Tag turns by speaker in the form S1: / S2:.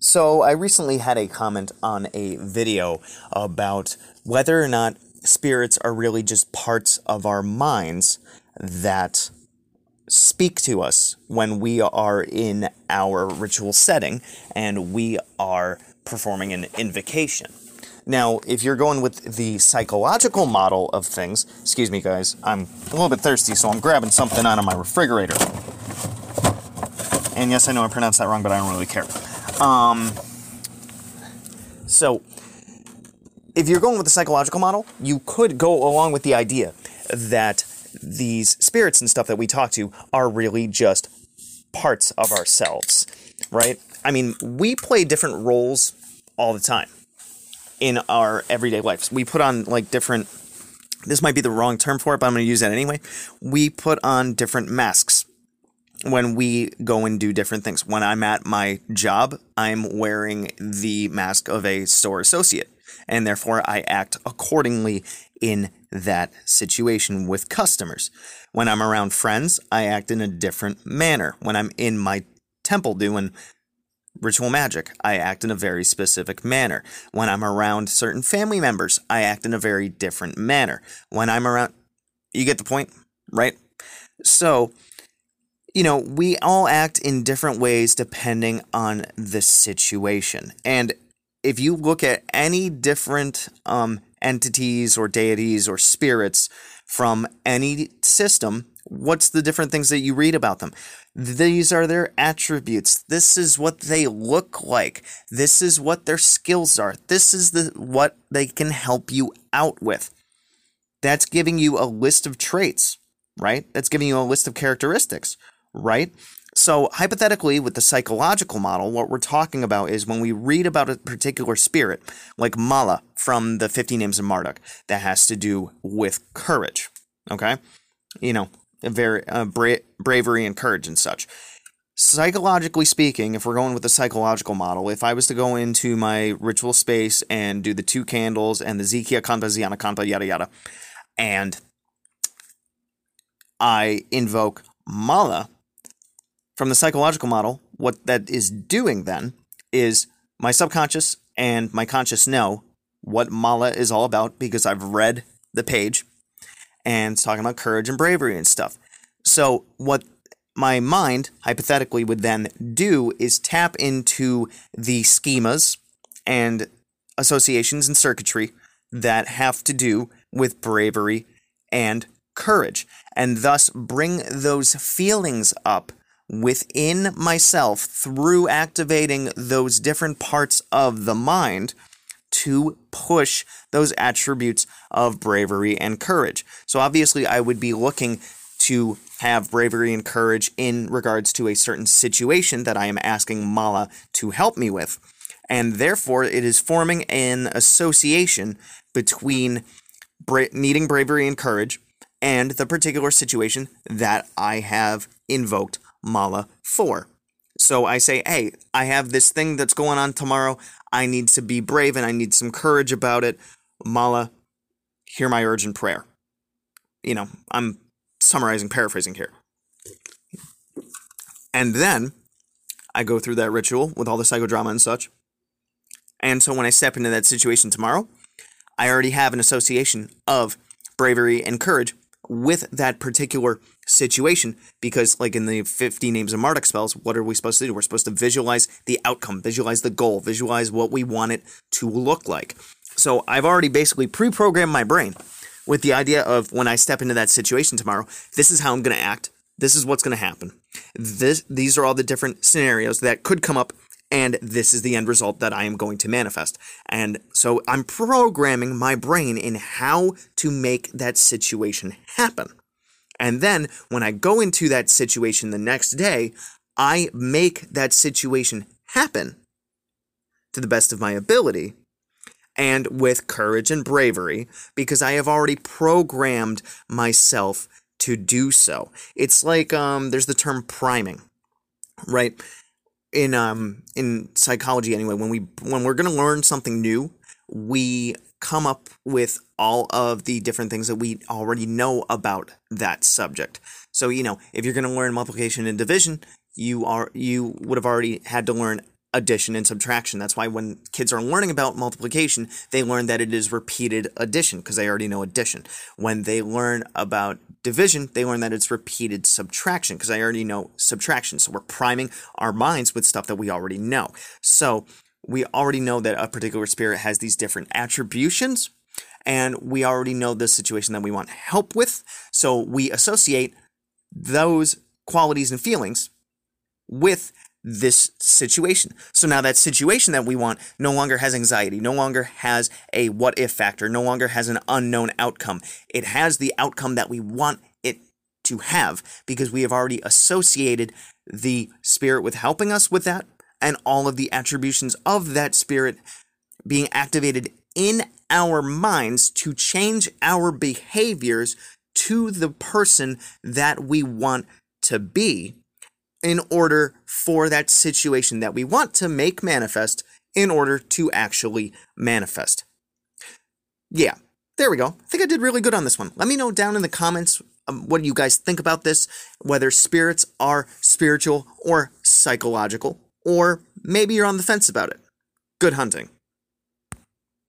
S1: So, I recently had a comment on a video about whether or not spirits are really just parts of our minds that speak to us when we are in our ritual setting and we are performing an invocation. Now, if you're going with the psychological model of things, excuse me, guys, I'm a little bit thirsty, so I'm grabbing something out of my refrigerator. And yes, I know I pronounced that wrong, but I don't really care. Um, so, if you're going with the psychological model, you could go along with the idea that these spirits and stuff that we talk to are really just parts of ourselves, right? I mean, we play different roles all the time in our everyday lives. We put on like different this might be the wrong term for it, but I'm going to use that anyway. We put on different masks when we go and do different things. When I'm at my job, I'm wearing the mask of a store associate, and therefore I act accordingly in that situation with customers. When I'm around friends, I act in a different manner. When I'm in my temple doing ritual magic, I act in a very specific manner. When I'm around certain family members, I act in a very different manner. When I'm around, you get the point, right? So, you know, we all act in different ways depending on the situation. And if you look at any different um, entities or deities or spirits from any system, what's the different things that you read about them? These are their attributes. This is what they look like. This is what their skills are. This is the what they can help you out with. That's giving you a list of traits, right? That's giving you a list of characteristics, right? So, hypothetically, with the psychological model, what we're talking about is when we read about a particular spirit, like Malah from the 50 Names of Marduk, that has to do with courage, okay? You know, very uh, bra- bravery and courage and such. Psychologically speaking, if we're going with the psychological model, if I was to go into my ritual space and do the two candles and the Zi Kia Kanpa, Ziana Kanta, yada yada, and I invoke Malah from the psychological model, what that is doing then is my subconscious and my conscious know what Malah is all about because I've read the page and it's talking about courage and bravery and stuff. So, what my mind hypothetically would then do is tap into the schemas and associations and circuitry that have to do with bravery and courage, and thus bring those feelings up within myself through activating those different parts of the mind to push those attributes of bravery and courage. So obviously, I would be looking to have bravery and courage in regards to a certain situation that I am asking Malah to help me with. And therefore, it is forming an association between bra- needing bravery and courage and the particular situation that I have invoked Malah for. So I say, hey, I have this thing that's going on tomorrow. I need to be brave and I need some courage about it. Mala, hear my urgent prayer. You know, I'm summarizing, paraphrasing here. And then I go through that ritual with all the psychodrama and such. And so when I step into that situation tomorrow, I already have an association of bravery and courage with that particular situation because like in the 50 names of Marduk spells what are we supposed to do we're supposed to visualize the outcome visualize the goal visualize what we want it to look like so i've already basically pre-programmed my brain with the idea of when i step into that situation tomorrow this is how i'm going to act this is what's going to happen this these are all the different scenarios that could come up and this is the end result that I am going to manifest. And so I'm programming my brain in how to make that situation happen. And then when I go into that situation the next day, I make that situation happen to the best of my ability and with courage and bravery because I have already programmed myself to do so. It's like um, there's the term priming, right? In um in psychology anyway, when we when we're gonna learn something new, we come up with all of the different things that we already know about that subject. So, you know, if you're going to learn multiplication and division, you are you would have already had to learn addition and subtraction. That's why when kids are learning about multiplication, they learn that it is repeated addition because they already know addition. When they learn about division, they learn that it's repeated subtraction because I already know subtraction. So we're priming our minds with stuff that we already know. So we already know that a particular spirit has these different attributions and we already know the situation that we want help with. So we associate those qualities and feelings with this situation. So now that situation that we want no longer has anxiety, no longer has a what if factor, no longer has an unknown outcome. It has the outcome that we want it to have because we have already associated the spirit with helping us with that and all of the attributions of that spirit being activated in our minds to change our behaviors to the person that we want to be in order for that situation that we want to make manifest in order to actually manifest. Yeah, there we go. I think I did really good on this one. Let me know down in the comments um, what you guys think about this, whether spirits are spiritual or psychological, or maybe you're on the fence about it. Good hunting.